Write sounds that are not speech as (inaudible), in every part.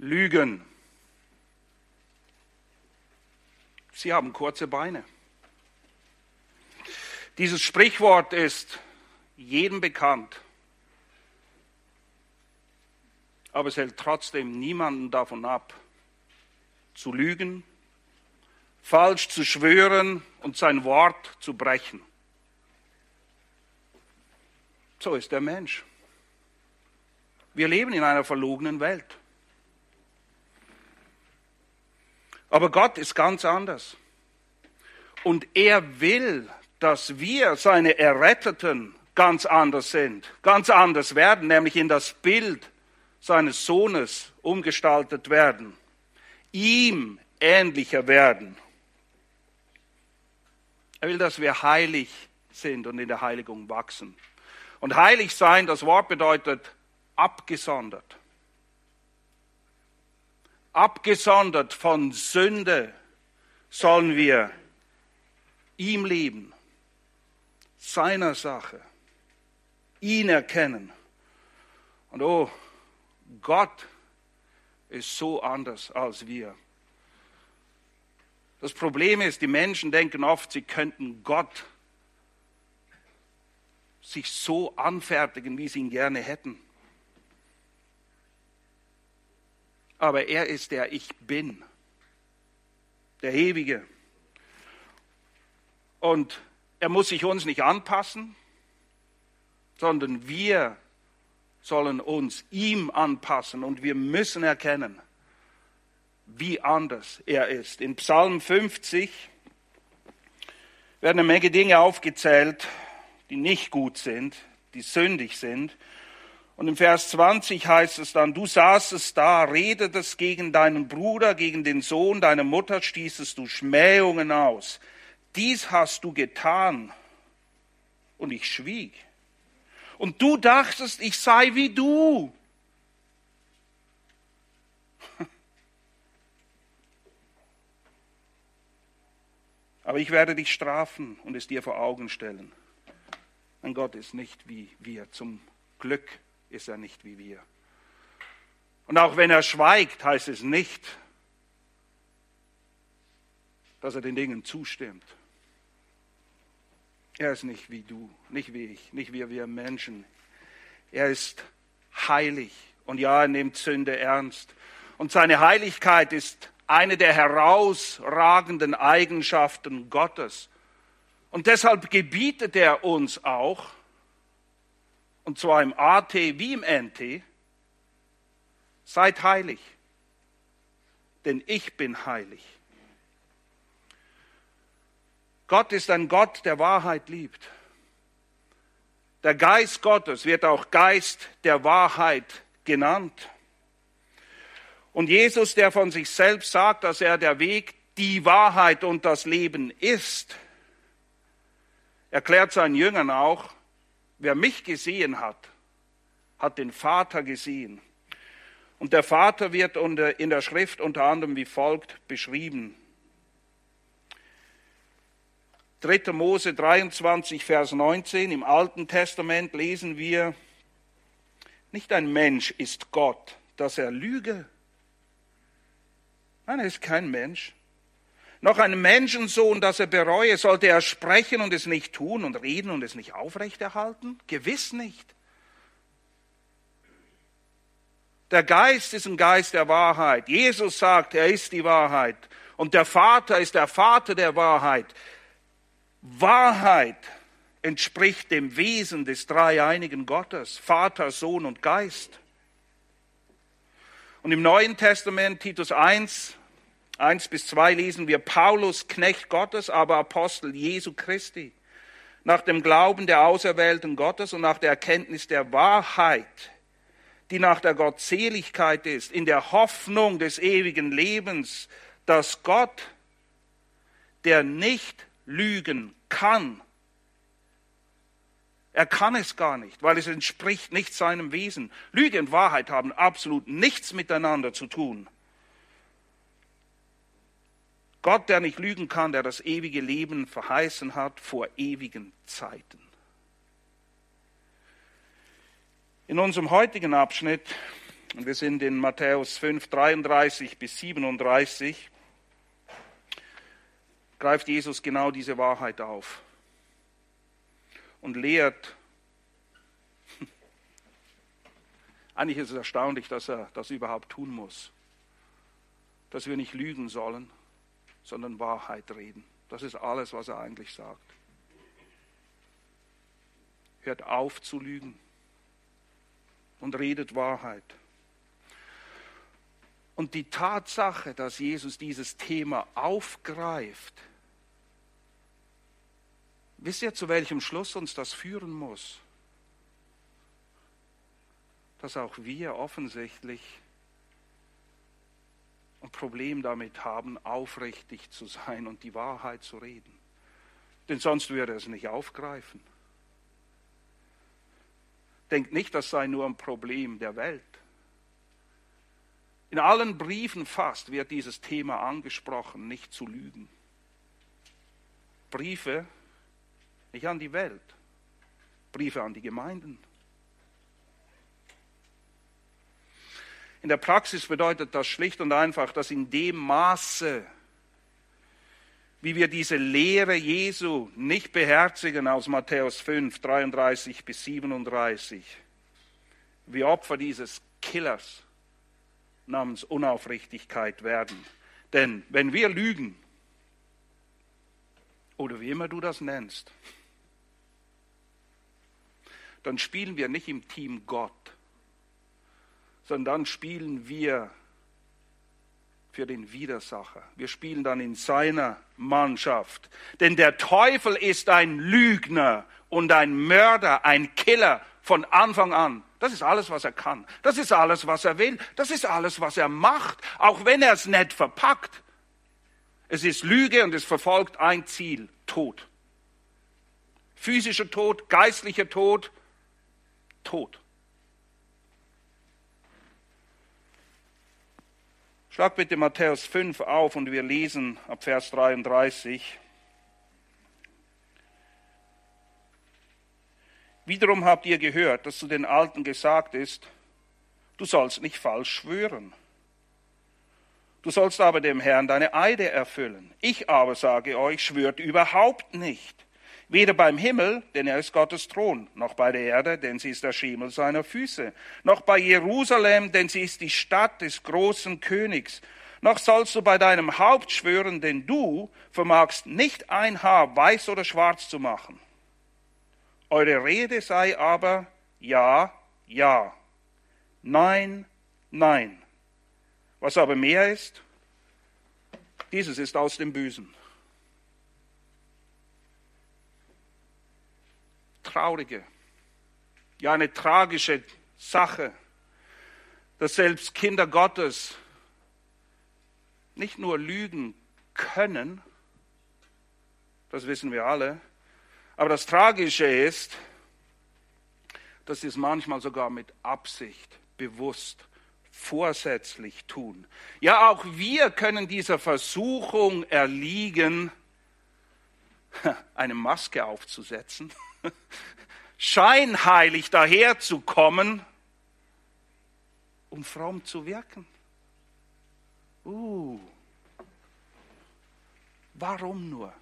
lügen. Sie haben kurze Beine. Dieses Sprichwort ist jedem bekannt, aber es hält trotzdem niemanden davon ab, zu lügen, falsch zu schwören und sein Wort zu brechen. So ist der Mensch. Wir leben in einer verlogenen Welt. Aber Gott ist ganz anders. Und er will, dass wir, seine Erretteten, ganz anders sind, ganz anders werden, nämlich in das Bild seines Sohnes umgestaltet werden, ihm ähnlicher werden. Er will, dass wir heilig sind und in der Heiligung wachsen. Und heilig sein, das Wort bedeutet abgesondert. Abgesondert von Sünde sollen wir ihm lieben, seiner Sache, ihn erkennen. Und oh, Gott ist so anders als wir. Das Problem ist, die Menschen denken oft, sie könnten Gott sich so anfertigen, wie sie ihn gerne hätten. Aber er ist der Ich bin, der Ewige. Und er muss sich uns nicht anpassen, sondern wir sollen uns ihm anpassen und wir müssen erkennen, wie anders er ist. In Psalm 50 werden eine Menge Dinge aufgezählt, die nicht gut sind, die sündig sind. Und im Vers 20 heißt es dann, du saßest da, redetest gegen deinen Bruder, gegen den Sohn deiner Mutter, stießest du Schmähungen aus. Dies hast du getan. Und ich schwieg. Und du dachtest, ich sei wie du. Aber ich werde dich strafen und es dir vor Augen stellen. Mein Gott ist nicht wie wir. Zum Glück ist er nicht wie wir. Und auch wenn er schweigt, heißt es nicht, dass er den Dingen zustimmt. Er ist nicht wie du, nicht wie ich, nicht wie wir Menschen. Er ist heilig und ja, er nimmt Sünde ernst. Und seine Heiligkeit ist eine der herausragenden Eigenschaften Gottes. Und deshalb gebietet er uns auch, und zwar im AT wie im NT, seid heilig, denn ich bin heilig. Gott ist ein Gott, der Wahrheit liebt. Der Geist Gottes wird auch Geist der Wahrheit genannt. Und Jesus, der von sich selbst sagt, dass er der Weg, die Wahrheit und das Leben ist, erklärt seinen Jüngern auch, wer mich gesehen hat, hat den Vater gesehen. Und der Vater wird in der Schrift unter anderem wie folgt beschrieben. 3. Mose 23, Vers 19 im Alten Testament lesen wir, nicht ein Mensch ist Gott, dass er lüge. Nein, er ist kein Mensch noch ein Menschensohn, dass er bereue, sollte er sprechen und es nicht tun und reden und es nicht aufrechterhalten? Gewiss nicht. Der Geist ist ein Geist der Wahrheit. Jesus sagt, er ist die Wahrheit. Und der Vater ist der Vater der Wahrheit. Wahrheit entspricht dem Wesen des dreieinigen Gottes, Vater, Sohn und Geist. Und im Neuen Testament, Titus 1, 1 bis 2 lesen wir Paulus, Knecht Gottes, aber Apostel Jesu Christi, nach dem Glauben der Auserwählten Gottes und nach der Erkenntnis der Wahrheit, die nach der Gottseligkeit ist, in der Hoffnung des ewigen Lebens, dass Gott, der nicht lügen kann, er kann es gar nicht, weil es entspricht nicht seinem Wesen. Lüge und Wahrheit haben absolut nichts miteinander zu tun. Gott, der nicht lügen kann, der das ewige Leben verheißen hat vor ewigen Zeiten. In unserem heutigen Abschnitt Und wir sind in Matthäus 5, 33 bis 37. Greift Jesus genau diese Wahrheit auf und lehrt. (laughs) Eigentlich ist es erstaunlich, dass er das überhaupt tun muss. Dass wir nicht lügen sollen, sondern Wahrheit reden. Das ist alles, was er eigentlich sagt. Hört auf zu lügen und redet Wahrheit. Und die Tatsache, dass Jesus dieses Thema aufgreift, wisst ihr, zu welchem Schluss uns das führen muss? Dass auch wir offensichtlich ein Problem damit haben, aufrichtig zu sein und die Wahrheit zu reden. Denn sonst würde er es nicht aufgreifen. Denkt nicht, das sei nur ein Problem der Welt. In allen Briefen fast wird dieses Thema angesprochen, nicht zu lügen. Briefe nicht an die Welt, Briefe an die Gemeinden. In der Praxis bedeutet das schlicht und einfach, dass in dem Maße, wie wir diese Lehre Jesu nicht beherzigen aus Matthäus 5, 33 bis 37, wir Opfer dieses Killers namens Unaufrichtigkeit werden. Denn wenn wir lügen, oder wie immer du das nennst, dann spielen wir nicht im Team Gott, sondern dann spielen wir für den Widersacher. Wir spielen dann in seiner Mannschaft. Denn der Teufel ist ein Lügner und ein Mörder, ein Killer von Anfang an. Das ist alles, was er kann. Das ist alles, was er will. Das ist alles, was er macht, auch wenn er es nicht verpackt. Es ist Lüge und es verfolgt ein Ziel, Tod. Physischer Tod, geistlicher Tod, Tod. Schlag bitte Matthäus 5 auf und wir lesen ab Vers 33. Wiederum habt ihr gehört, dass zu den Alten gesagt ist, du sollst nicht falsch schwören. Du sollst aber dem Herrn deine Eide erfüllen. Ich aber sage euch, schwört überhaupt nicht. Weder beim Himmel, denn er ist Gottes Thron, noch bei der Erde, denn sie ist der Schemel seiner Füße, noch bei Jerusalem, denn sie ist die Stadt des großen Königs. Noch sollst du bei deinem Haupt schwören, denn du vermagst nicht ein Haar weiß oder schwarz zu machen. Eure Rede sei aber ja, ja, nein, nein. Was aber mehr ist, dieses ist aus dem Bösen. Traurige, ja eine tragische Sache, dass selbst Kinder Gottes nicht nur lügen können, das wissen wir alle, aber das Tragische ist, dass sie es manchmal sogar mit Absicht, bewusst, vorsätzlich tun. Ja, auch wir können dieser Versuchung erliegen, (laughs) eine Maske aufzusetzen (laughs) scheinheilig daherzukommen, um fromm zu wirken. Uh, warum nur?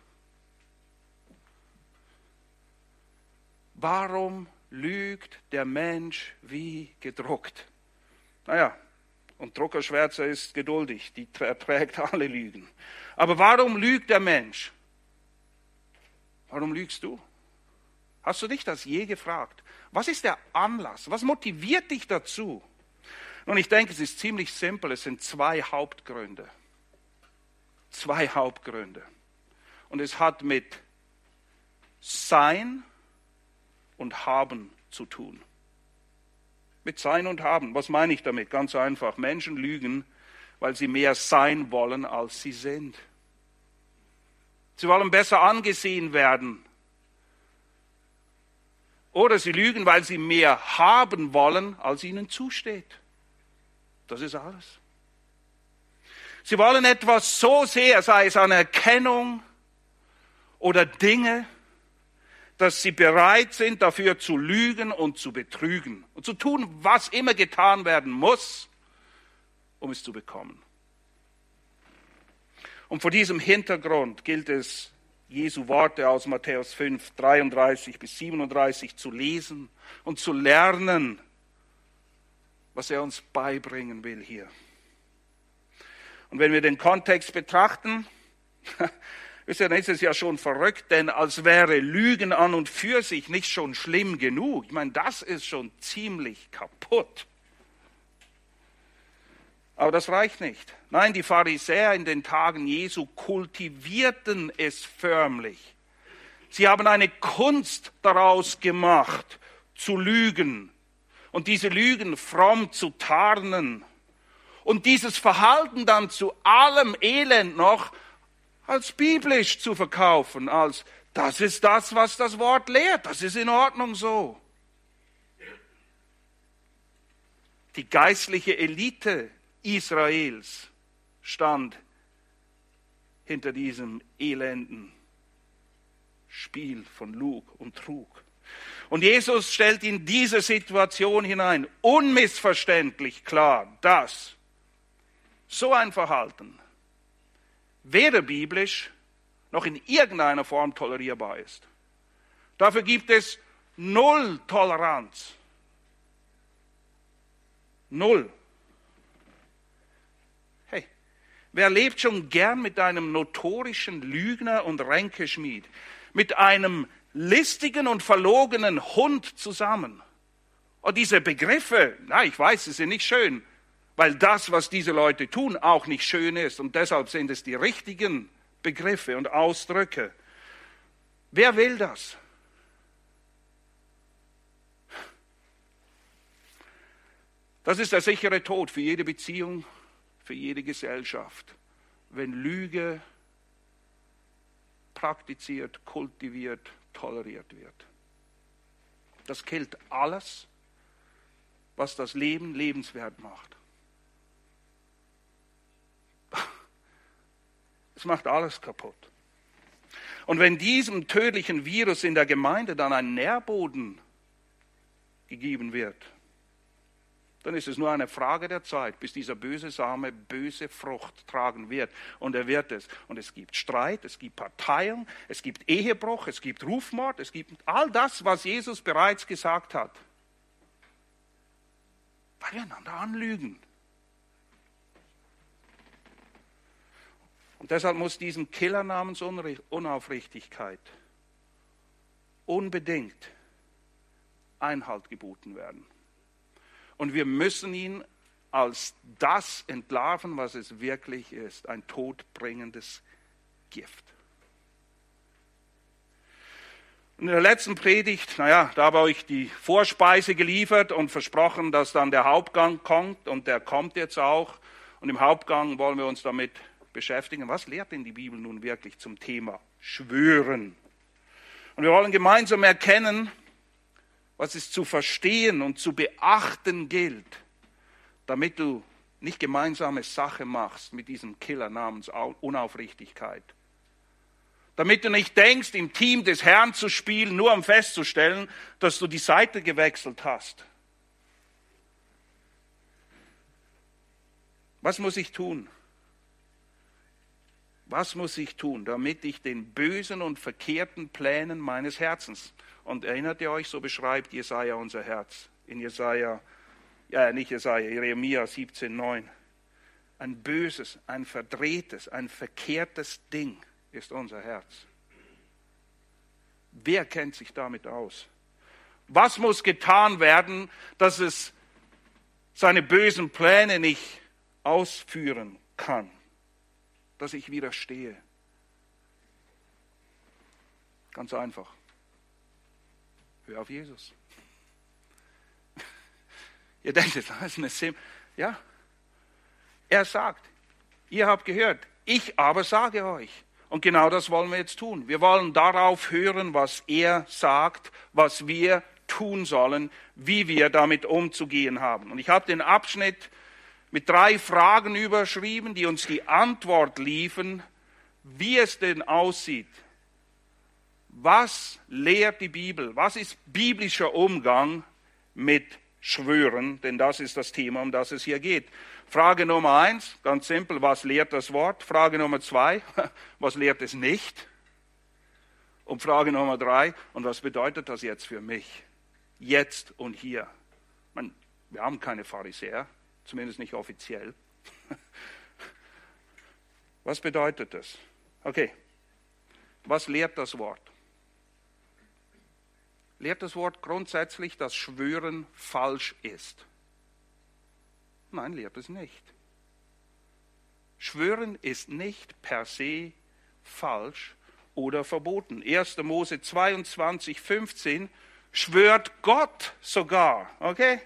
Warum lügt der Mensch wie gedruckt? Naja, und Druckerschwärzer ist geduldig, die erträgt alle Lügen. Aber warum lügt der Mensch? Warum lügst du? Hast du dich das je gefragt? Was ist der Anlass? Was motiviert dich dazu? Nun, ich denke, es ist ziemlich simpel. Es sind zwei Hauptgründe. Zwei Hauptgründe. Und es hat mit Sein und Haben zu tun. Mit Sein und Haben. Was meine ich damit? Ganz einfach. Menschen lügen, weil sie mehr sein wollen, als sie sind. Sie wollen besser angesehen werden, oder sie lügen, weil sie mehr haben wollen, als ihnen zusteht. Das ist alles. Sie wollen etwas so sehr, sei es Anerkennung oder Dinge, dass sie bereit sind, dafür zu lügen und zu betrügen und zu tun, was immer getan werden muss, um es zu bekommen. Und vor diesem Hintergrund gilt es, Jesu Worte aus Matthäus 5, 33 bis 37 zu lesen und zu lernen, was er uns beibringen will hier. Und wenn wir den Kontext betrachten, (laughs) ist es ja schon verrückt, denn als wäre Lügen an und für sich nicht schon schlimm genug. Ich meine, das ist schon ziemlich kaputt. Aber das reicht nicht. Nein, die Pharisäer in den Tagen Jesu kultivierten es förmlich. Sie haben eine Kunst daraus gemacht, zu lügen und diese Lügen fromm zu tarnen und dieses Verhalten dann zu allem Elend noch als biblisch zu verkaufen, als das ist das, was das Wort lehrt, das ist in Ordnung so. Die geistliche Elite Israels stand hinter diesem elenden Spiel von Lug und Trug. Und Jesus stellt in diese Situation hinein unmissverständlich klar, dass so ein Verhalten weder biblisch noch in irgendeiner Form tolerierbar ist. Dafür gibt es null Toleranz. Null. Wer lebt schon gern mit einem notorischen Lügner und Ränkeschmied, mit einem listigen und verlogenen Hund zusammen? Und diese Begriffe, na, ich weiß, sie sind nicht schön, weil das, was diese Leute tun, auch nicht schön ist. Und deshalb sind es die richtigen Begriffe und Ausdrücke. Wer will das? Das ist der sichere Tod für jede Beziehung, für jede Gesellschaft, wenn Lüge praktiziert, kultiviert, toleriert wird. Das killt alles, was das Leben lebenswert macht. (laughs) Es macht alles kaputt. Und wenn diesem tödlichen Virus in der Gemeinde dann ein Nährboden gegeben wird, dann ist es nur eine Frage der Zeit, bis dieser böse Same böse Frucht tragen wird. Und er wird es. Und es gibt Streit, es gibt Parteien, es gibt Ehebruch, es gibt Rufmord, es gibt all das, was Jesus bereits gesagt hat. Weil wir einander anlügen. Und deshalb muss diesem Killer namens Unaufrichtigkeit unbedingt Einhalt geboten werden. Und wir müssen ihn als das entlarven, was es wirklich ist, ein todbringendes Gift. In der letzten Predigt, naja, da habe ich die Vorspeise geliefert und versprochen, dass dann der Hauptgang kommt und der kommt jetzt auch. Und im Hauptgang wollen wir uns damit beschäftigen. Was lehrt denn die Bibel nun wirklich zum Thema Schwören? Und wir wollen gemeinsam erkennen, was es zu verstehen und zu beachten gilt, damit du nicht gemeinsame Sache machst mit diesem Killer namens Unaufrichtigkeit. Damit du nicht denkst, im Team des Herrn zu spielen, nur um festzustellen, dass du die Seite gewechselt hast. Was muss ich tun? Was muss ich tun, damit ich den bösen und verkehrten Plänen meines Herzens und erinnert ihr euch, so beschreibt Jesaja unser Herz. In Jesaja, ja, nicht Jesaja, Jeremia 17,9. Ein böses, ein verdrehtes, ein verkehrtes Ding ist unser Herz. Wer kennt sich damit aus? Was muss getan werden, dass es seine bösen Pläne nicht ausführen kann? Dass ich widerstehe? Ganz einfach. Hör auf Jesus. (laughs) Ihr denkt das ist eine Sim. Ja. Er sagt, ihr habt gehört, ich aber sage euch. Und genau das wollen wir jetzt tun. Wir wollen darauf hören, was er sagt, was wir tun sollen, wie wir damit umzugehen haben. Und ich habe den Abschnitt mit drei Fragen überschrieben, die uns die Antwort liefern, wie es denn aussieht Was lehrt die Bibel? Was ist biblischer Umgang mit Schwören? Denn das ist das Thema, um das es hier geht. Frage Nummer eins, ganz simpel, was lehrt das Wort? Frage Nummer zwei, (laughs) was lehrt es nicht? Und Frage Nummer drei, und was bedeutet das jetzt für mich? Jetzt und hier. Man, wir haben keine Pharisäer, zumindest nicht offiziell. (laughs) Was bedeutet das? Okay, was lehrt das Wort? Lehrt das Wort grundsätzlich, dass Schwören falsch ist? Nein, lehrt es nicht. Schwören ist nicht per se falsch oder verboten. 1. Mose 22, 15 schwört Gott sogar, okay?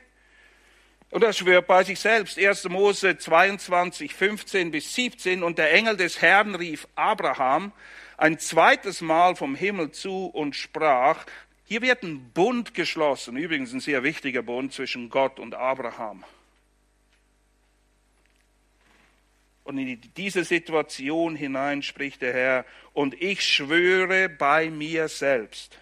Und er schwört bei sich selbst. 1. Mose 22, 15 bis 17. Und der Engel des Herrn rief Abraham ein zweites Mal vom Himmel zu und sprach, hier wird ein Bund geschlossen, übrigens ein sehr wichtiger Bund zwischen Gott und Abraham. Und in diese Situation hinein spricht der Herr, und ich schwöre bei mir selbst,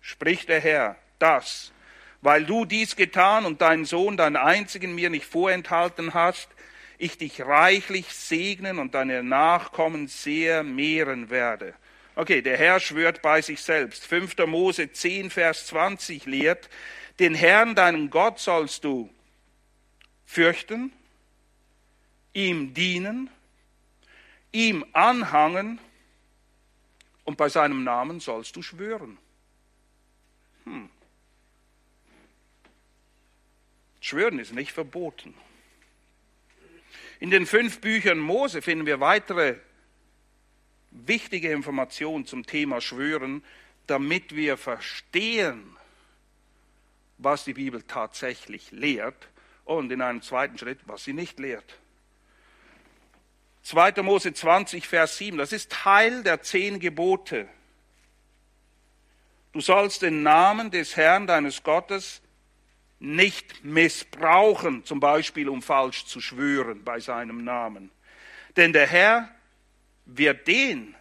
spricht der Herr, das, weil du dies getan und deinen Sohn, deinen einzigen, mir nicht vorenthalten hast, ich dich reichlich segnen und deine Nachkommen sehr mehren werde. Okay, der Herr schwört bei sich selbst. 5. Mose 10, Vers 20 lehrt, den Herrn, deinen Gott, sollst du fürchten ihm dienen, ihm anhangen und bei seinem Namen sollst du schwören. Hm. Schwören ist nicht verboten. In den fünf Büchern Mose finden wir weitere wichtige Informationen zum Thema Schwören, damit wir verstehen, was die Bibel tatsächlich lehrt und in einem zweiten Schritt, was sie nicht lehrt. 2. Mose 20, Vers 7, das ist Teil der zehn Gebote. Du sollst den Namen des Herrn deines Gottes nicht missbrauchen, zum Beispiel um falsch zu schwören bei seinem Namen. Denn der Herr wird den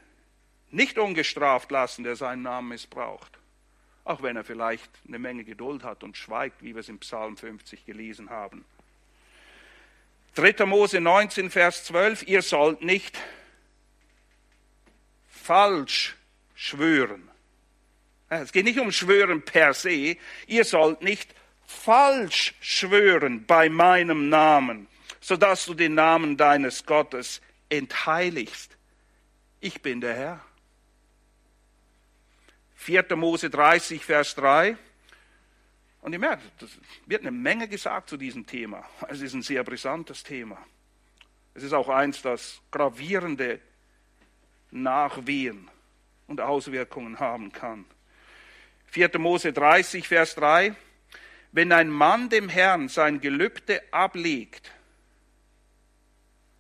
nicht ungestraft lassen, der seinen Namen missbraucht. Auch wenn er vielleicht eine Menge Geduld hat und schweigt, wie wir es im Psalm 50 gelesen haben. 3. Mose 19, Vers 12, ihr sollt nicht falsch schwören. Es geht nicht um Schwören per se. Ihr sollt nicht falsch schwören bei meinem Namen, sodass du den Namen deines Gottes entheiligst. Ich bin der Herr. 4. Mose 30, Vers 3. Und ihr merkt, es wird eine Menge gesagt zu diesem Thema. Es ist ein sehr brisantes Thema. Es ist auch eins, das gravierende Nachwehen und Auswirkungen haben kann. 4. Mose 30, Vers 3. Wenn ein Mann dem Herrn sein Gelübde ablegt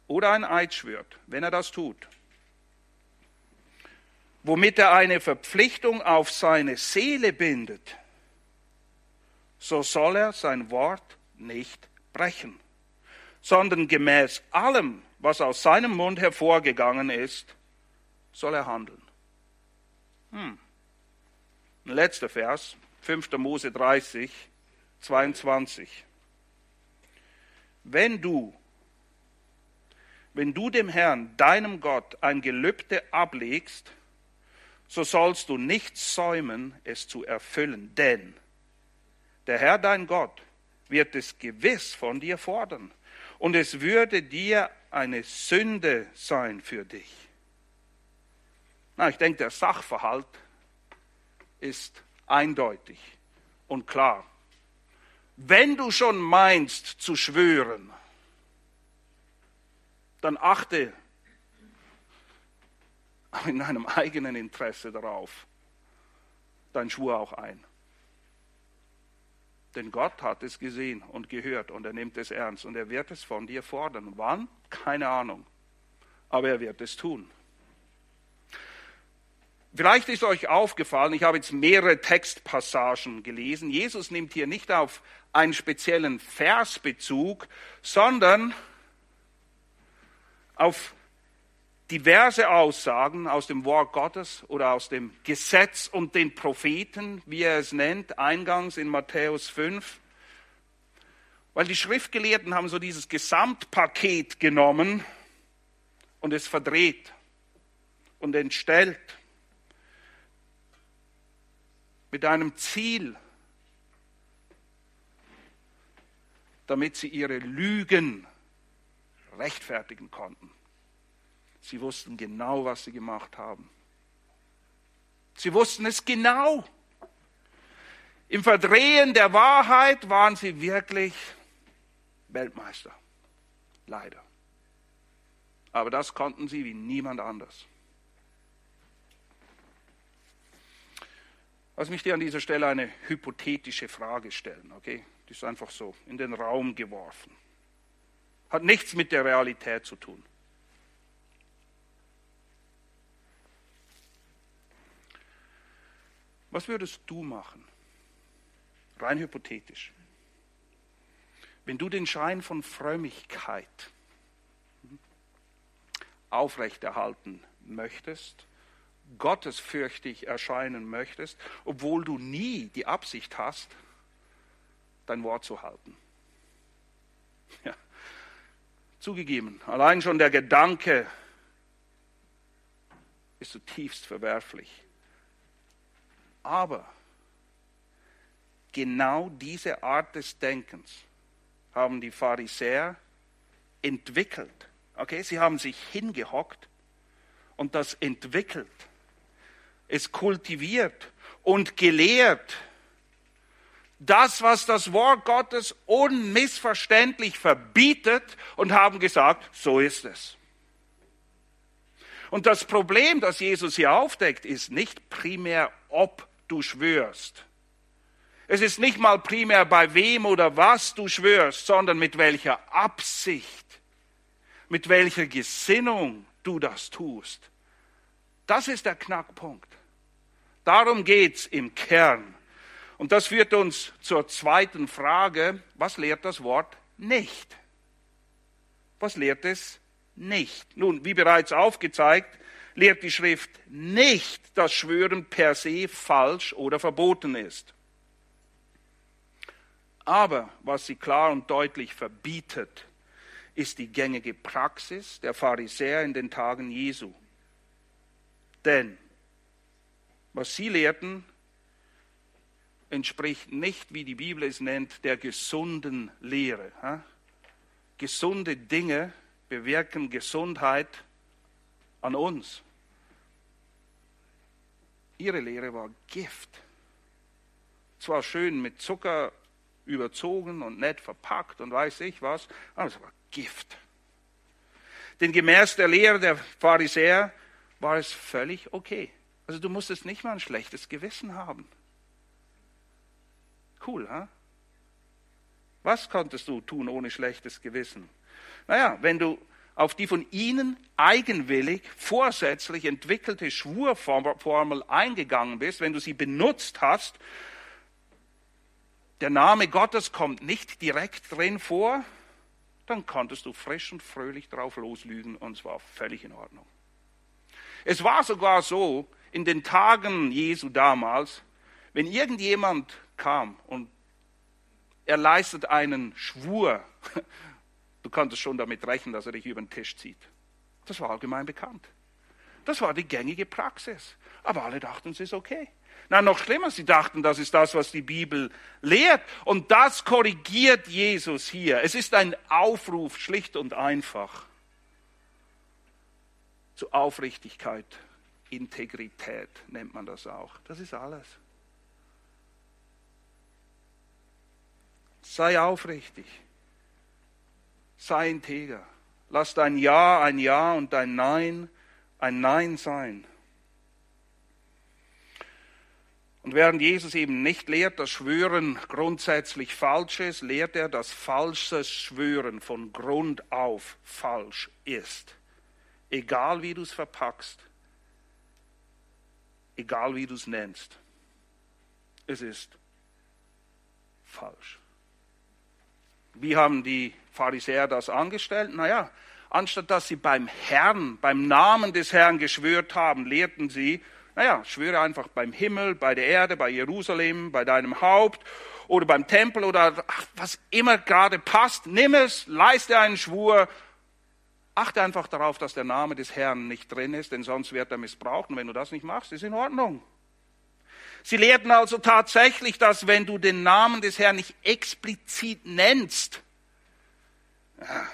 oder ein Eid schwört, wenn er das tut, womit er eine Verpflichtung auf seine Seele bindet, so soll er sein Wort nicht brechen, sondern gemäß allem, was aus seinem Mund hervorgegangen ist, soll er handeln. Hm. Letzter Vers, 5. Mose 30, 22. Wenn du, wenn du dem Herrn, deinem Gott, ein Gelübde ablegst, so sollst du nicht säumen, es zu erfüllen, denn der Herr dein Gott wird es gewiss von dir fordern. Und es würde dir eine Sünde sein für dich. Na, ich denke, der Sachverhalt ist eindeutig und klar. Wenn du schon meinst zu schwören, dann achte in deinem eigenen Interesse darauf, dein Schwur auch ein. Denn Gott hat es gesehen und gehört und er nimmt es ernst und er wird es von dir fordern. Wann? Keine Ahnung. Aber er wird es tun. Vielleicht ist euch aufgefallen, ich habe jetzt mehrere Textpassagen gelesen. Jesus nimmt hier nicht auf einen speziellen Versbezug, sondern auf diverse Aussagen aus dem Wort Gottes oder aus dem Gesetz und den Propheten, wie er es nennt, eingangs in Matthäus 5. Weil die Schriftgelehrten haben so dieses Gesamtpaket genommen und es verdreht und entstellt mit einem Ziel, damit sie ihre Lügen rechtfertigen konnten. Sie wussten genau, was sie gemacht haben. Sie wussten es genau. Im Verdrehen der Wahrheit waren sie wirklich Weltmeister. Leider. Aber das konnten sie wie niemand anders. Lass mich dir an dieser Stelle eine hypothetische Frage stellen, okay? Die ist einfach so in den Raum geworfen. Hat nichts mit der Realität zu tun. Was würdest du machen? Rein hypothetisch. Wenn du den Schein von Frömmigkeit aufrechterhalten möchtest, gottesfürchtig erscheinen möchtest, obwohl du nie die Absicht hast, dein Wort zu halten. (laughs) Ja. Zugegeben, allein schon der Gedanke ist zutiefst verwerflich. Aber genau diese Art des Denkens haben die Pharisäer entwickelt. Okay, sie haben sich hingehockt und das entwickelt, es kultiviert und gelehrt. Das, was das Wort Gottes unmissverständlich verbietet und haben gesagt, so ist es. Und das Problem, das Jesus hier aufdeckt, ist nicht primär, ob du schwörst. Es ist nicht mal primär bei wem oder was du schwörst, sondern mit welcher Absicht, mit welcher Gesinnung du das tust. Das ist der Knackpunkt. Darum geht es im Kern. Und das führt uns zur zweiten Frage. Was lehrt das Wort nicht? Was lehrt es nicht? Nun, wie bereits aufgezeigt, lehrt die Schrift nicht, dass Schwören per se falsch oder verboten ist. Aber was sie klar und deutlich verbietet, ist die gängige Praxis der Pharisäer in den Tagen Jesu. Denn was sie lehrten, entspricht nicht, wie die Bibel es nennt, der gesunden Lehre. Gesunde Dinge bewirken Gesundheit an uns. Ihre Lehre war Gift. Zwar schön mit Zucker überzogen und nett verpackt und weiß ich was, aber es war Gift. Denn gemäß der Lehre der Pharisäer war es völlig okay. Also du musstest nicht mal ein schlechtes Gewissen haben. Cool, ha? Was konntest du tun ohne schlechtes Gewissen? Naja, wenn du auf die von ihnen eigenwillig, vorsätzlich entwickelte Schwurformel eingegangen bist, wenn du sie benutzt hast, der Name Gottes kommt nicht direkt drin vor, dann konntest du frisch und fröhlich drauf loslügen und es war völlig in Ordnung. Es war sogar so, in den Tagen Jesu damals, wenn irgendjemand kam und er leistet einen Schwur, konntest schon damit rechnen, dass er dich über den Tisch zieht. Das war allgemein bekannt. Das war die gängige Praxis. Aber alle dachten, es ist okay. Na, noch schlimmer, sie dachten, das ist das, was die Bibel lehrt. Und das korrigiert Jesus hier. Es ist ein Aufruf, schlicht und einfach, zu Aufrichtigkeit, Integrität nennt man das auch. Das ist alles. Sei aufrichtig. Sei integer. Lass dein Ja ein Ja und dein Nein ein Nein sein. Und während Jesus eben nicht lehrt, dass Schwören grundsätzlich falsch ist, lehrt er, dass falsches Schwören von Grund auf falsch ist. Egal wie du es verpackst, egal wie du es nennst, es ist falsch. Wie haben die Pharisäer das angestellt? Naja, anstatt dass sie beim Herrn, beim Namen des Herrn geschwört haben, lehrten sie, naja, schwöre einfach beim Himmel, bei der Erde, bei Jerusalem, bei deinem Haupt oder beim Tempel oder ach, was immer gerade passt. Nimm es, leiste einen Schwur. Achte einfach darauf, dass der Name des Herrn nicht drin ist, denn sonst wird er missbraucht. Und wenn du das nicht machst, ist in Ordnung. Sie lehrten also tatsächlich, dass wenn du den Namen des Herrn nicht explizit nennst, ja,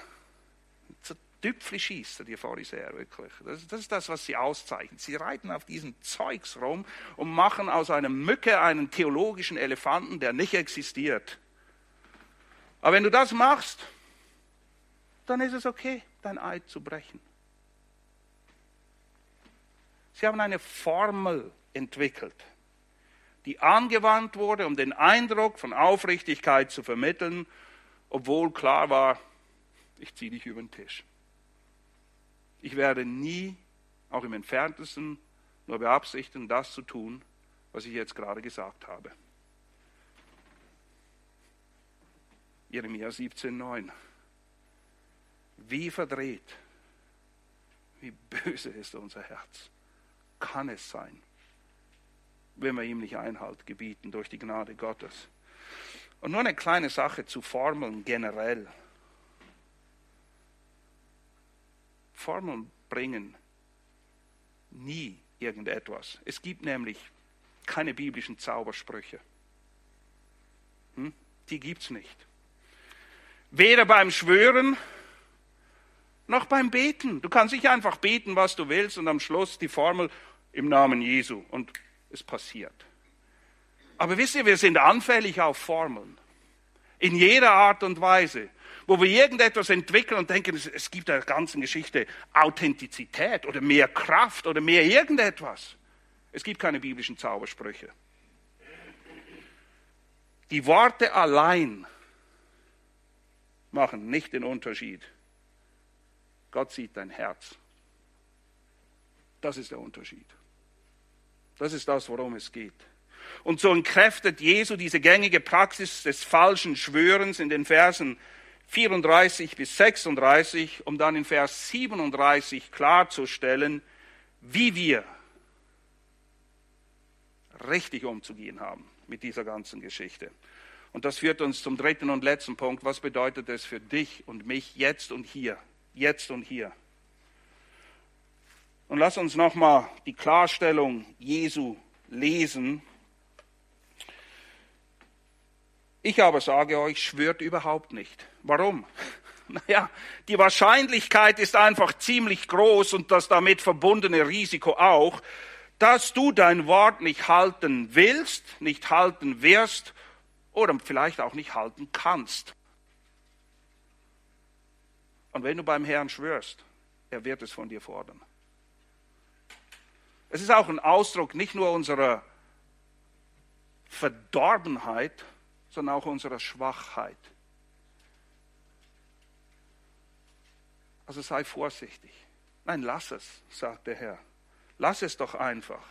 Düpfli schießen, die Pharisäer wirklich. Das, das, ist das, was sie auszeichnen. Sie reiten auf diesem Zeugs rum und machen aus einer Mücke einen theologischen Elefanten, der nicht existiert. Aber wenn du das machst, dann ist es okay, dein Eid zu brechen. Sie haben eine Formel entwickelt, die angewandt wurde, um den Eindruck von Aufrichtigkeit zu vermitteln, obwohl klar war, ich ziehe dich über den Tisch. Ich werde nie, auch im entferntesten, nur beabsichtigen, das zu tun, was ich jetzt gerade gesagt habe. Jeremia 17,9. Wie verdreht, wie böse ist unser Herz. Kann es sein, wenn wir ihm nicht Einhalt gebieten durch die Gnade Gottes. Und nur eine kleine Sache zu Formeln generell. Formeln bringen nie irgendetwas. Es gibt nämlich keine biblischen Zaubersprüche. Hm? Die gibt es nicht. Weder beim Schwören noch beim Beten. Du kannst nicht einfach beten, was du willst, und am Schluss die Formel im Namen Jesu und es passiert. Aber wisst ihr, wir sind anfällig auf Formeln. In jeder Art und Weise wo wir irgendetwas entwickeln und denken, es, gibt der ganzen Geschichte Authentizität oder mehr Kraft oder mehr irgendetwas. Es gibt keine biblischen Zaubersprüche. Die Worte allein machen nicht den Unterschied. Gott sieht dein Herz. Das ist der Unterschied. Das ist das, worum es geht. Und so entkräftet Jesu diese gängige Praxis des falschen Schwörens in den Versen 34 bis 36, um dann in Vers 37 klarzustellen, wie wir richtig umzugehen haben mit dieser ganzen Geschichte. Und das führt uns zum dritten und letzten Punkt. Was bedeutet es für dich und mich jetzt und hier? Jetzt und hier. Und lass uns nochmal die Klarstellung Jesu lesen. Ich aber sage euch, schwört überhaupt nicht. Warum? (laughs) Naja, die Wahrscheinlichkeit ist einfach ziemlich groß und das damit verbundene Risiko auch, dass du dein Wort nicht halten willst, nicht halten wirst oder vielleicht auch nicht halten kannst. Und wenn du beim Herrn schwörst, er wird es von dir fordern. Es ist auch ein Ausdruck nicht nur unserer Verdorbenheit, sondern auch unserer Schwachheit. Also sei vorsichtig. Nein, lass es, sagt der Herr. Lass es doch einfach.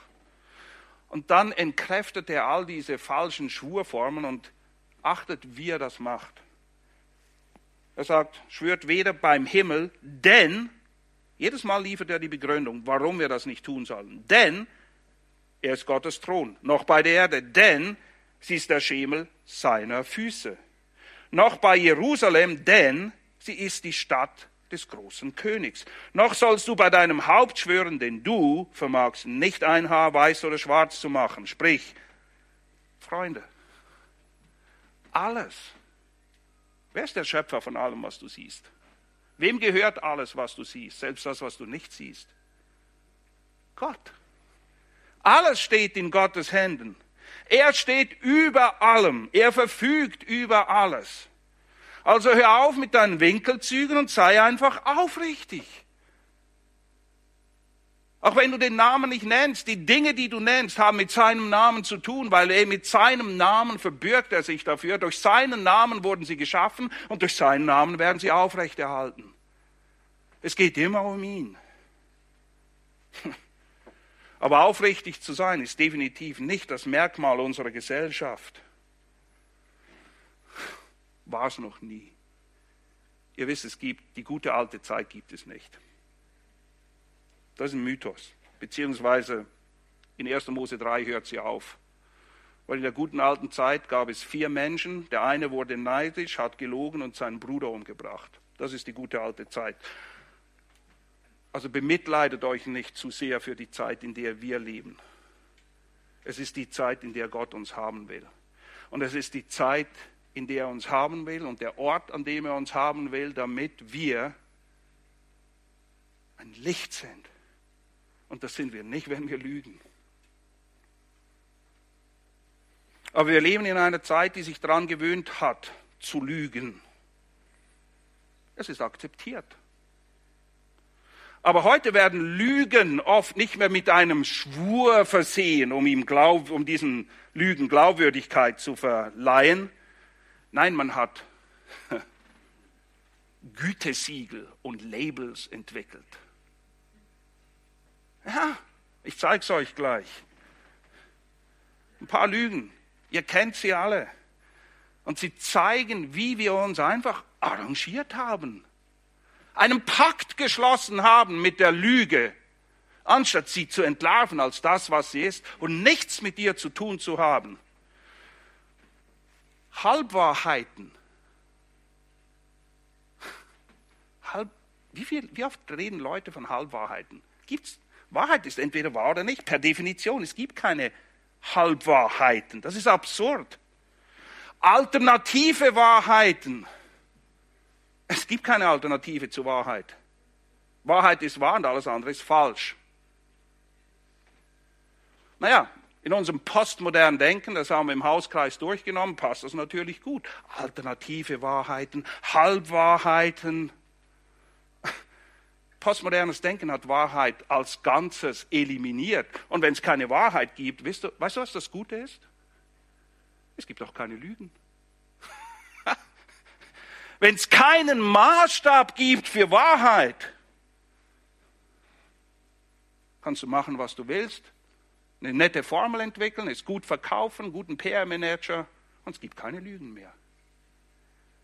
Und dann entkräftet er all diese falschen Schwurformen und achtet, wie er das macht. Er sagt, schwört weder beim Himmel, denn, jedes Mal liefert er die Begründung, warum wir das nicht tun sollen. Denn er ist Gottes Thron, noch bei der Erde, denn sie ist der Schemel seiner Füße. Noch bei Jerusalem, denn sie ist die Stadt des großen Königs. Noch sollst du bei deinem Haupt schwören, denn du vermagst nicht ein Haar weiß oder schwarz zu machen. Sprich, Freunde, alles. Wer ist der Schöpfer von allem, was du siehst? Wem gehört alles, was du siehst, selbst das, was du nicht siehst? Gott. Alles steht in Gottes Händen. Er steht über allem. Er verfügt über alles. Also hör auf mit deinen Winkelzügen und sei einfach aufrichtig. Auch wenn du den Namen nicht nennst, die Dinge, die du nennst, haben mit seinem Namen zu tun, weil er mit seinem Namen verbürgt er sich dafür. Durch seinen Namen wurden sie geschaffen und durch seinen Namen werden sie aufrechterhalten. Es geht immer um ihn. (laughs) Aber aufrichtig zu sein ist definitiv nicht das Merkmal unserer Gesellschaft war es noch nie. Ihr wisst, es gibt, die gute alte Zeit gibt es nicht. Das ist ein Mythos. Beziehungsweise in 1. Mose 3 hört sie auf. Weil in der guten alten Zeit gab es vier Menschen. Der eine wurde neidisch, hat gelogen und seinen Bruder umgebracht. Das ist die gute alte Zeit. Also bemitleidet euch nicht zu sehr für die Zeit, in der wir leben. Es ist die Zeit, in der Gott uns haben will. Und es ist die Zeit, in der er uns haben will und der Ort, an dem er uns haben will, damit wir ein Licht sind. Und das sind wir nicht, wenn wir lügen. Aber wir leben in einer Zeit, die sich daran gewöhnt hat, zu lügen. Es ist akzeptiert. Aber heute werden Lügen oft nicht mehr mit einem Schwur versehen, um, ihm Glaub, um diesen Lügen Glaubwürdigkeit zu verleihen. Nein, man hat (laughs) Gütesiegel und Labels entwickelt. Ja, ich zeige es euch gleich. Ein paar Lügen. Ihr kennt sie alle. Und sie zeigen, wie wir uns einfach arrangiert haben. Einen Pakt geschlossen haben mit der Lüge, anstatt sie zu entlarven als das, was sie ist und nichts mit ihr zu tun zu haben. Halbwahrheiten. Halb, wie, viel, wie oft reden Leute von Halbwahrheiten? Gibt's, Wahrheit ist entweder wahr oder nicht, per Definition. Es gibt keine Halbwahrheiten. Das ist absurd. Alternative Wahrheiten. Es gibt keine Alternative zur Wahrheit. Wahrheit ist wahr und alles andere ist falsch. Naja, in unserem postmodernen Denken, das haben wir im Hauskreis durchgenommen, passt das natürlich gut. Alternative Wahrheiten, Halbwahrheiten. Postmodernes Denken hat Wahrheit als Ganzes eliminiert. Und wenn es keine Wahrheit gibt, weißt du, weißt du, was das Gute ist? Es gibt auch keine Lügen. Wenn es keinen Maßstab gibt für Wahrheit, kannst du machen, was du willst, eine nette Formel entwickeln, es gut verkaufen, guten PR-Manager und es gibt keine Lügen mehr.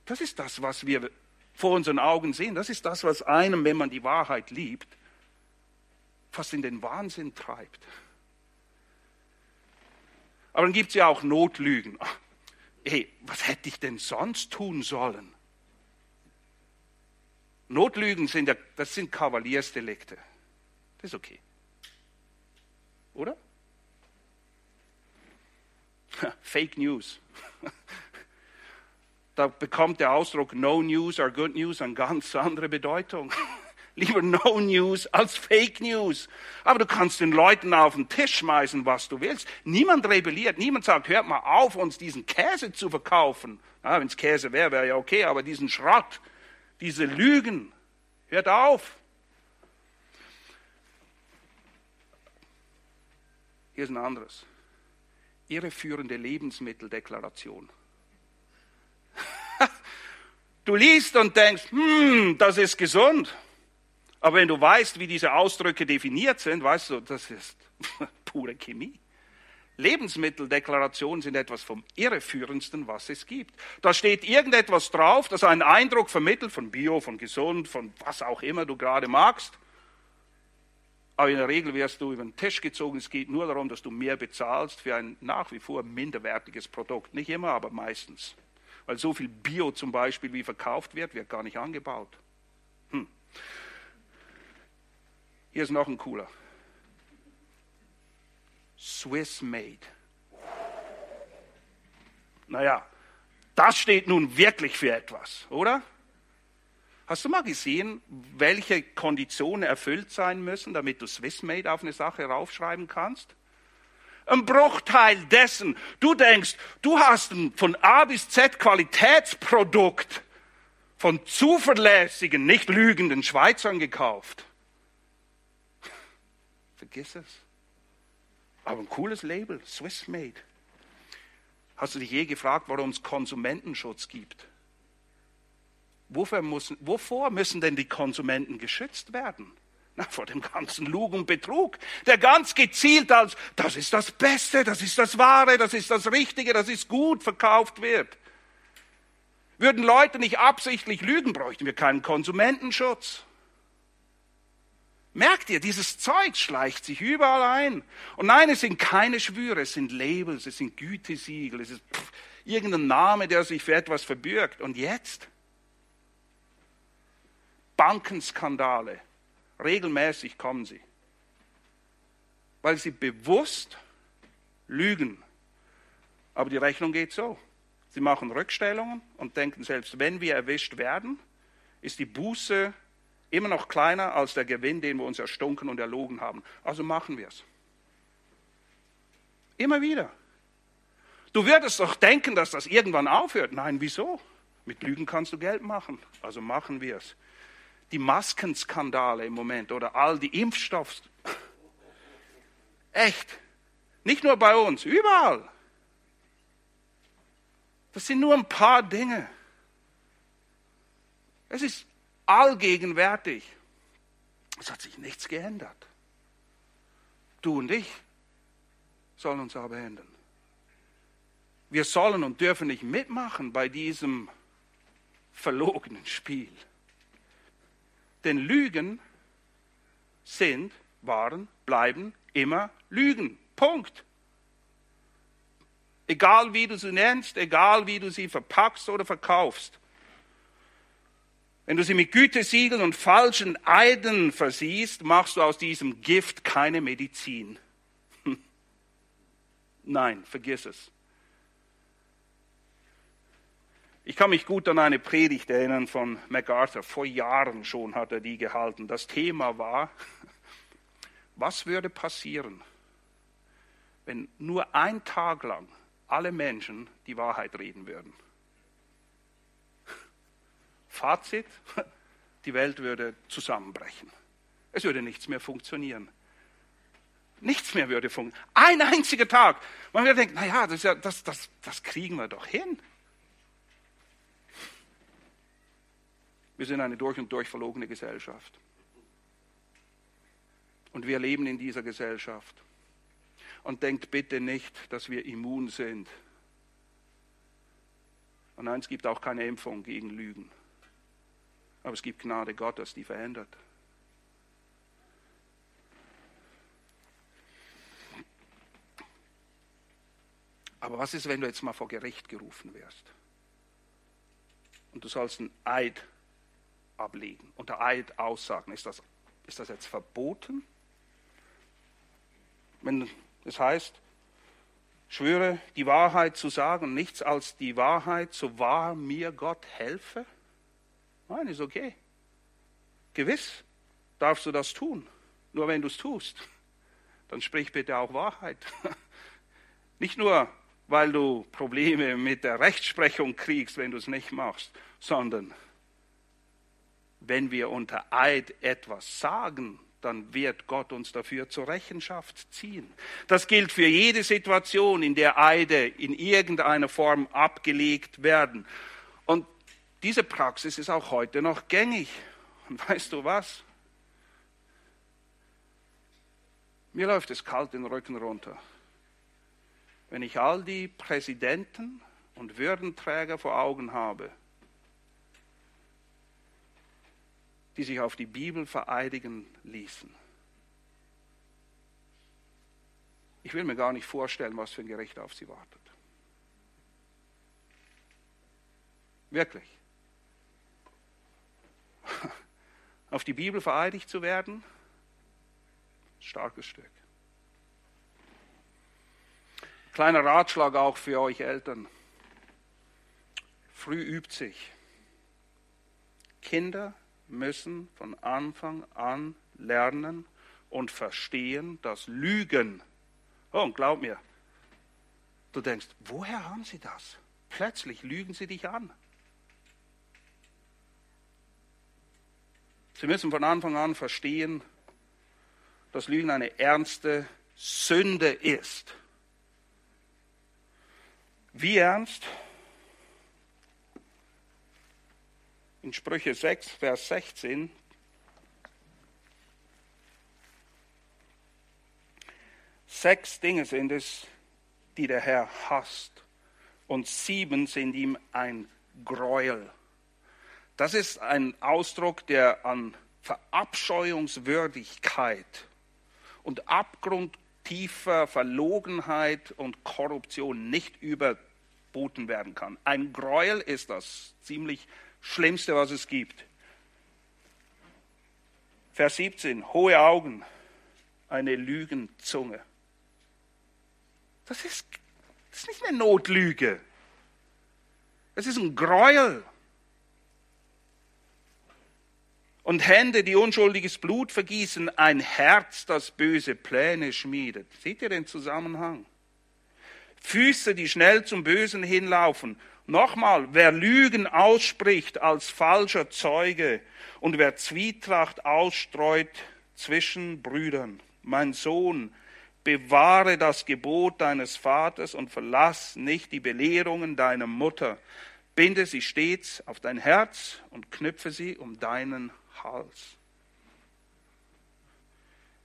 Das ist das, was wir vor unseren Augen sehen. Das ist das, was einem, wenn man die Wahrheit liebt, fast in den Wahnsinn treibt. Aber dann gibt es ja auch Notlügen. Hey, was hätte ich denn sonst tun sollen? Notlügen sind ja, das sind Kavaliersdelikte. Das ist okay. Oder? Fake News. (laughs) Da bekommt der Ausdruck No News or Good News eine ganz andere Bedeutung. (laughs) Lieber No News als Fake News. Aber du kannst den Leuten auf den Tisch schmeißen, was du willst. Niemand rebelliert, niemand sagt, hört mal auf, uns diesen Käse zu verkaufen. Wenn es Käse wäre, wäre ja okay, aber diesen Schrott, diese Lügen, hört auf. Hier ist ein anderes irreführende Lebensmitteldeklaration. (laughs) du liest und denkst, hm, das ist gesund. Aber wenn du weißt, wie diese Ausdrücke definiert sind, weißt du, das ist (laughs) pure Chemie. Lebensmitteldeklarationen sind etwas vom irreführendsten, was es gibt. Da steht irgendetwas drauf, das einen Eindruck vermittelt von Bio, von gesund, von was auch immer du gerade magst. Aber in der Regel wirst du über den Tisch gezogen. Es geht nur darum, dass du mehr bezahlst für ein nach wie vor minderwertiges Produkt. Nicht immer, aber meistens. Weil so viel Bio zum Beispiel, wie verkauft wird, wird gar nicht angebaut. Hm. Hier ist noch ein cooler. Swiss made. Naja, das steht nun wirklich für etwas, oder? Hast du mal gesehen, welche Konditionen erfüllt sein müssen, damit du Swissmade auf eine Sache raufschreiben kannst? Ein Bruchteil dessen. Du denkst, du hast ein von A bis Z Qualitätsprodukt von zuverlässigen, nicht lügenden Schweizern gekauft. Vergiss es. Aber ein cooles Label, Swissmade. Hast du dich je gefragt, warum es Konsumentenschutz gibt? Wofür müssen, wovor müssen denn die Konsumenten geschützt werden? Na, vor dem ganzen Lug und Betrug, der ganz gezielt als, das ist das Beste, das ist das Wahre, das ist das Richtige, das ist gut verkauft wird. Würden Leute nicht absichtlich lügen, bräuchten wir keinen Konsumentenschutz. Merkt ihr, dieses Zeug schleicht sich überall ein. Und nein, es sind keine Schwüre, es sind Labels, es sind Gütesiegel, es ist pff, irgendein Name, der sich für etwas verbirgt. Und jetzt? Bankenskandale. Regelmäßig kommen sie. Weil sie bewusst lügen. Aber die Rechnung geht so. Sie machen Rückstellungen und denken, selbst wenn wir erwischt werden, ist die Buße immer noch kleiner als der Gewinn, den wir uns erstunken und erlogen haben. Also machen wir es. Immer wieder. Du würdest doch denken, dass das irgendwann aufhört. Nein, wieso? Mit Lügen kannst du Geld machen. Also machen wir es. Die Maskenskandale im Moment oder all die Impfstoffs. Echt. Nicht nur bei uns, überall. Das sind nur ein paar Dinge. Es ist allgegenwärtig. Es hat sich nichts geändert. Du und ich sollen uns aber ändern. Wir sollen und dürfen nicht mitmachen bei diesem verlogenen Spiel. Denn Lügen sind, waren, bleiben immer Lügen. Punkt. Egal wie du sie nennst, egal wie du sie verpackst oder verkaufst. Wenn du sie mit Gütesiegeln und falschen Eiden versiehst, machst du aus diesem Gift keine Medizin. (laughs) Nein, vergiss es. Ich kann mich gut an eine Predigt erinnern von MacArthur. Vor Jahren schon hat er die gehalten. Das Thema war, (laughs) was würde passieren, wenn nur ein Tag lang alle Menschen die Wahrheit reden würden? Fazit, (laughs) die Welt würde zusammenbrechen. Es würde nichts mehr funktionieren. Nichts mehr würde funktionieren. Ein einziger Tag. Man würde denken, naja, das, ja, das, das, das kriegen wir doch hin. Wir sind eine durch und durch verlogene Gesellschaft. Und wir leben in dieser Gesellschaft. Und denkt bitte nicht, dass wir immun sind. Und nein, es gibt auch keine Impfung gegen Lügen. Aber es gibt Gnade Gottes, die verändert. Aber was ist, wenn du jetzt mal vor Gericht gerufen wirst? Und du sollst einen Eid ablegen, unter Eid aussagen. Ist das, ist das jetzt verboten? Wenn es heißt, schwöre die Wahrheit zu sagen, nichts als die Wahrheit, so wahr mir Gott helfe? Nein, ist okay. Gewiss darfst du das tun. Nur wenn du es tust, dann sprich bitte auch Wahrheit. (laughs) Nicht nur, weil du Probleme mit der Rechtsprechung kriegst, wenn du es nicht machst, sondern wenn wir unter Eid etwas sagen, dann wird Gott uns dafür zur Rechenschaft ziehen. Das gilt für jede Situation, in der Eide in irgendeiner Form abgelegt werden. Und diese Praxis ist auch heute noch gängig. Und weißt du was? Mir läuft es kalt den Rücken runter, wenn ich all die Präsidenten und Würdenträger vor Augen habe, die sich auf die Bibel vereidigen ließen. Ich will mir gar nicht vorstellen, was für ein Gericht auf sie wartet. Wirklich. (laughs) Auf die Bibel vereidigt zu werden, starkes Stück. Kleiner Ratschlag auch für euch Eltern. Früh übt sich. Kinder müssen von Anfang an lernen und verstehen, dass Lügen, oh, und glaub mir, du denkst, woher haben sie das? Plötzlich lügen sie dich an. Sie müssen von Anfang an verstehen, dass Lügen eine ernste Sünde ist. Wie ernst? In Sprüche 6, Vers 16 Sechs Dinge sind es, die der Herr hasst, und sieben sind ihm ein Gräuel. Das ist ein Ausdruck, der an Verabscheuungswürdigkeit und abgrundtiefer Verlogenheit und Korruption nicht überboten werden kann. Ein Gräuel ist das ziemlich Schlimmste, was es gibt. Vers 17, hohe Augen, eine Lügenzunge. Das ist, das ist nicht eine Notlüge. Es ist ein Gräuel. Und Hände, die unschuldiges Blut vergießen, ein Herz, das böse Pläne schmiedet. Seht ihr den Zusammenhang? Füße, die schnell zum Bösen hinlaufen. Nochmal, wer Lügen ausspricht als falscher Zeuge und wer Zwietracht ausstreut zwischen Brüdern. Mein Sohn, bewahre das Gebot deines Vaters und verlass nicht die Belehrungen deiner Mutter. Binde sie stets auf dein Herz und knüpfe sie um deinen Hals.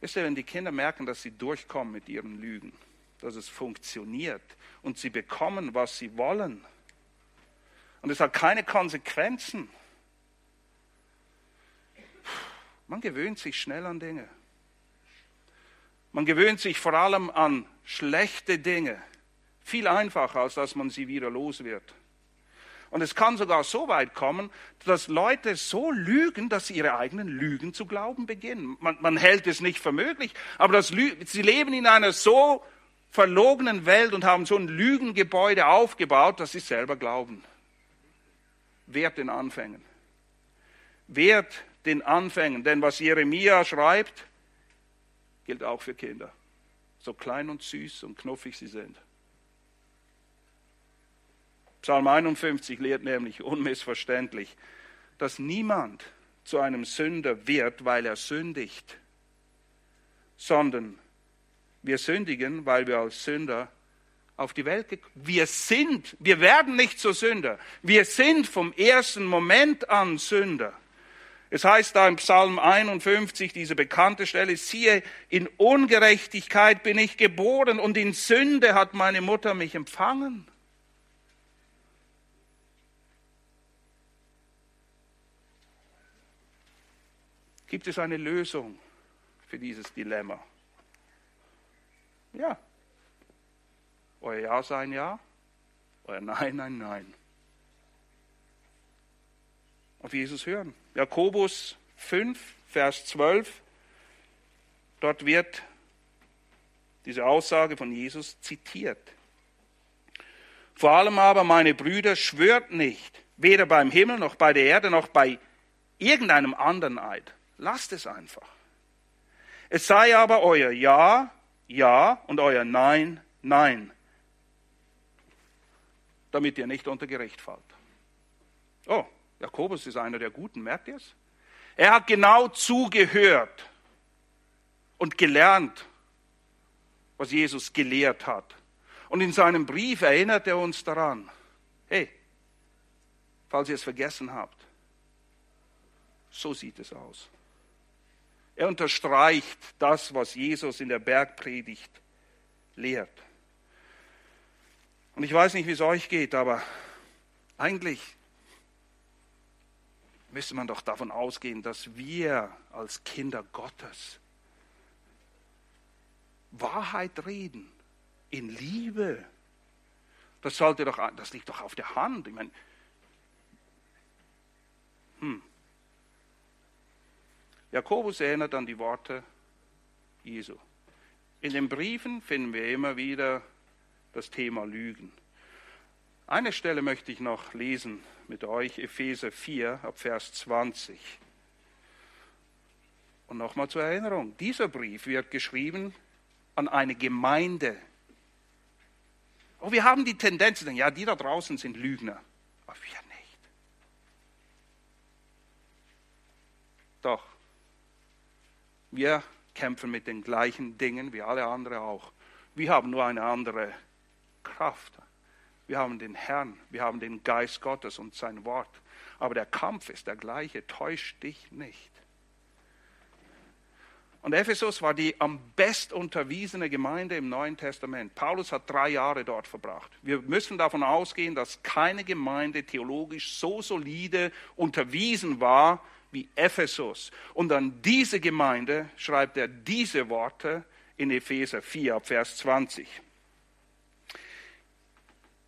Wisst ihr, wenn die Kinder merken, dass sie durchkommen mit ihren Lügen, dass es funktioniert und sie bekommen, was sie wollen, und es hat keine Konsequenzen, man gewöhnt sich schnell an Dinge. Man gewöhnt sich vor allem an schlechte Dinge. Viel einfacher, als dass man sie wieder los wird. Und es kann sogar so weit kommen, dass Leute so lügen, dass sie ihre eigenen Lügen zu glauben beginnen. Man, man hält es nicht für möglich, aber das, sie leben in einer so verlogenen Welt und haben so ein Lügengebäude aufgebaut, dass sie selber glauben. Wert den Anfängen. Wert den Anfängen. Denn was Jeremia schreibt, gilt auch für Kinder. So klein und süß und knuffig sie sind. Psalm 51 lehrt nämlich unmissverständlich, dass niemand zu einem Sünder wird, weil er sündigt, sondern wir sündigen, weil wir als Sünder auf die Welt gekommen sind. Wir sind, wir werden nicht zu Sünder. Wir sind vom ersten Moment an Sünder. Es heißt da im Psalm 51, diese bekannte Stelle, siehe, in Ungerechtigkeit bin ich geboren und in Sünde hat meine Mutter mich empfangen. Gibt es eine Lösung für dieses Dilemma? Ja. Euer Ja sein Ja, euer Nein, nein, nein. Auf Jesus hören. Jakobus 5, Vers 12. Dort wird diese Aussage von Jesus zitiert. Vor allem aber, meine Brüder, schwört nicht, weder beim Himmel noch bei der Erde noch bei irgendeinem anderen Eid Lasst es einfach. Es sei aber euer Ja, Ja und euer Nein, Nein, damit ihr nicht unter Gericht fallt. Oh, Jakobus ist einer der Guten, merkt ihr es? Er hat genau zugehört und gelernt, was Jesus gelehrt hat. Und in seinem Brief erinnert er uns daran, hey, falls ihr es vergessen habt, so sieht es aus. Er unterstreicht das, was Jesus in der Bergpredigt lehrt. Und ich weiß nicht, wie es euch geht, aber eigentlich müsste man doch davon ausgehen, dass wir als Kinder Gottes Wahrheit reden, in Liebe. Das sollte doch, das liegt doch auf der Hand. Ich meine, hm, Jakobus erinnert an die Worte Jesu. In den Briefen finden wir immer wieder das Thema Lügen. Eine Stelle möchte ich noch lesen mit euch, Epheser 4 ab Vers 20. Und nochmal zur Erinnerung, dieser Brief wird geschrieben an eine Gemeinde. Oh, wir haben die Tendenz, ja, die da draußen sind Lügner. Aber wir nicht. Doch, wir kämpfen mit den gleichen Dingen wie alle anderen auch. Wir haben nur eine andere Kraft. Wir haben den Herrn, wir haben den Geist Gottes und sein Wort. Aber der Kampf ist der gleiche. Täusch dich nicht. Und Ephesus war die am best unterwiesene Gemeinde im Neuen Testament. Paulus hat drei Jahre dort verbracht. Wir müssen davon ausgehen, dass keine Gemeinde theologisch so solide unterwiesen war wie Ephesus. Und an diese Gemeinde schreibt er diese Worte in Epheser 4, Vers 20.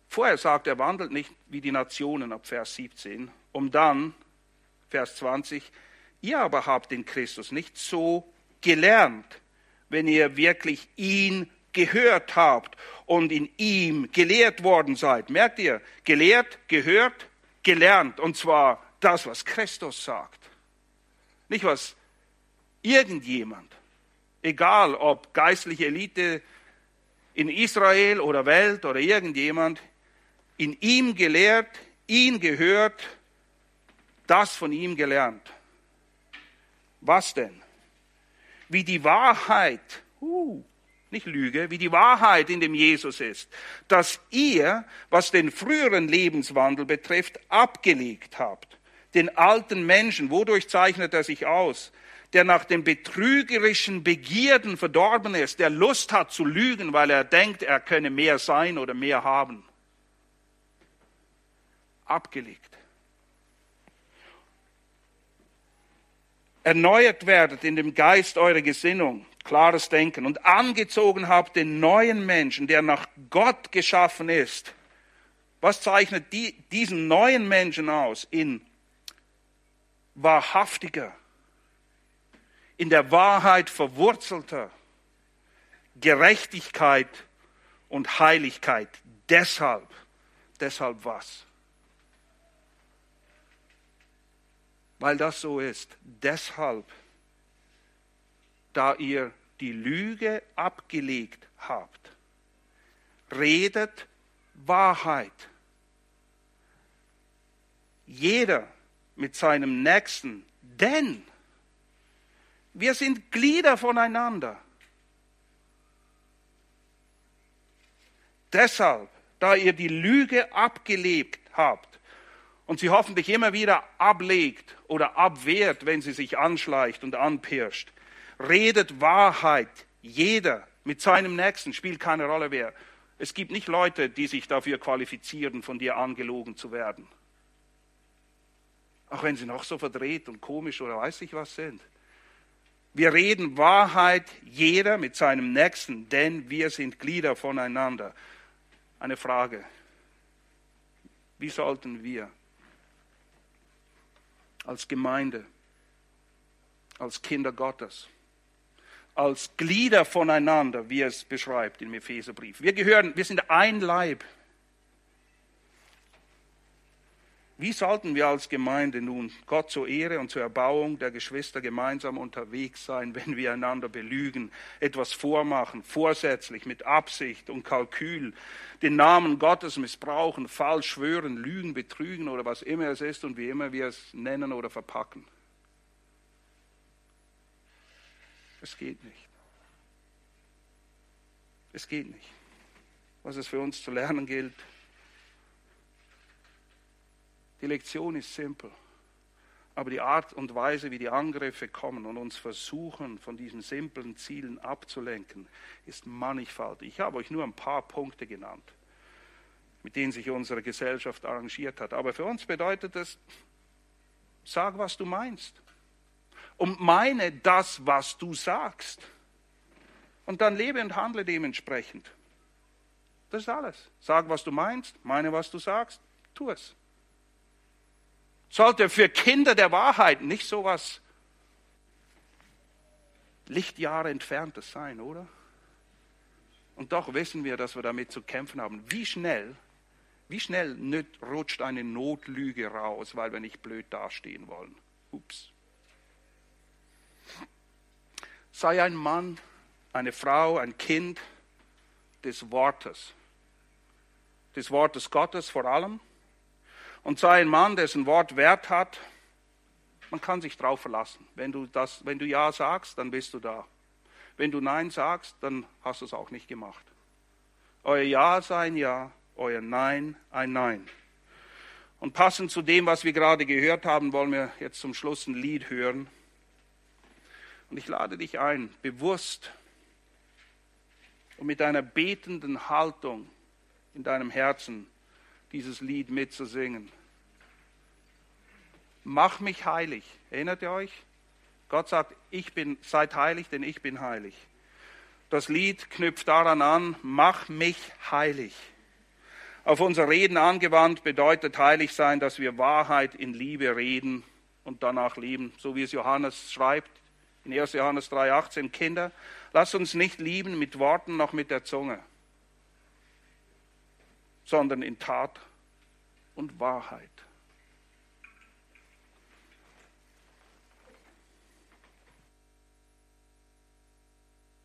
Vorher sagt er, wandelt nicht wie die Nationen ab Vers 17, um dann, Vers 20, ihr aber habt den Christus nicht so gelernt, wenn ihr wirklich ihn gehört habt und in ihm gelehrt worden seid. Merkt ihr, gelehrt, gehört, gelernt. Und zwar das, was Christus sagt. Nicht was irgendjemand, egal ob geistliche Elite in Israel oder Welt oder irgendjemand, in ihm gelehrt, ihn gehört, das von ihm gelernt. Was denn? Wie die Wahrheit, uh, nicht Lüge, wie die Wahrheit in dem Jesus ist, dass ihr, was den früheren Lebenswandel betrifft, abgelegt habt. Den alten Menschen, wodurch zeichnet er sich aus? Der nach den betrügerischen Begierden verdorben ist, der Lust hat zu lügen, weil er denkt, er könne mehr sein oder mehr haben abgelegt. Erneuert werdet in dem Geist eurer Gesinnung, klares Denken und angezogen habt den neuen Menschen, der nach Gott geschaffen ist. Was zeichnet die, diesen neuen Menschen aus? In wahrhaftiger, in der Wahrheit verwurzelter Gerechtigkeit und Heiligkeit. Deshalb, deshalb was? weil das so ist. Deshalb, da ihr die Lüge abgelegt habt, redet Wahrheit. Jeder mit seinem Nächsten, denn wir sind Glieder voneinander. Deshalb, da ihr die Lüge abgelegt habt, und sie hoffentlich immer wieder ablegt oder abwehrt, wenn sie sich anschleicht und anpirscht. Redet Wahrheit. Jeder mit seinem Nächsten spielt keine Rolle mehr. Es gibt nicht Leute, die sich dafür qualifizieren, von dir angelogen zu werden. Auch wenn sie noch so verdreht und komisch oder weiß ich was sind. Wir reden Wahrheit, jeder mit seinem Nächsten, denn wir sind Glieder voneinander. Eine Frage. Wie sollten wir als Gemeinde, als Kinder Gottes, als Glieder voneinander, wie es beschreibt im Epheserbrief. Wir gehören, wir sind ein Leib. Wie sollten wir als Gemeinde nun Gott zur Ehre und zur Erbauung der Geschwister gemeinsam unterwegs sein, (laughs) wenn wir einander belügen, etwas vormachen, vorsätzlich, mit Absicht und Kalkül, den Namen Gottes missbrauchen, falsch schwören, lügen, betrügen oder was immer es ist und wie immer wir es nennen oder verpacken? Es geht nicht. Es geht nicht. Was es für uns zu lernen gilt, die Lektion ist simpel. Aber die Art und Weise, wie die Angriffe kommen und uns versuchen, von diesen simplen Zielen abzulenken, ist mannigfaltig. Ich habe euch nur ein paar Punkte genannt, mit denen sich unsere Gesellschaft arrangiert hat. Aber für uns bedeutet es, sag, was du meinst. Und meine das, was du sagst. Und dann lebe und handle dementsprechend. Das ist alles. Sag, was du meinst, meine, was du sagst, tu es sollte für Kinder der Wahrheit nicht so was Lichtjahre entferntes sein, oder? Und doch wissen wir, dass wir damit zu kämpfen haben. Wie schnell, wie schnell rutscht eine Notlüge raus, weil wir nicht blöd dastehen wollen? Ups. Sei ein Mann, eine Frau, ein Kind des Wortes, des Wortes Gottes vor allem und sei ein Mann, dessen Wort Wert hat. Man kann sich darauf verlassen. Wenn du, das, wenn du Ja sagst, dann bist du da. Wenn du Nein sagst, dann hast du es auch nicht gemacht. Euer Ja sei ein Ja, euer Nein ein Nein. Und passend zu dem, was wir gerade gehört haben, wollen wir jetzt zum Schluss ein Lied hören. Und ich lade dich ein, bewusst und mit einer betenden Haltung in deinem Herzen dieses Lied mitzusingen. Mach mich heilig. Erinnert ihr euch? Gott sagt, ich bin, seid heilig, denn ich bin heilig. Das Lied knüpft daran an, mach mich heilig. Auf unser Reden angewandt bedeutet heilig sein, dass wir Wahrheit in Liebe reden und danach leben, so wie es Johannes schreibt in 1. Johannes 3,18. Kinder, lasst uns nicht lieben mit Worten noch mit der Zunge, sondern in Tat und Wahrheit.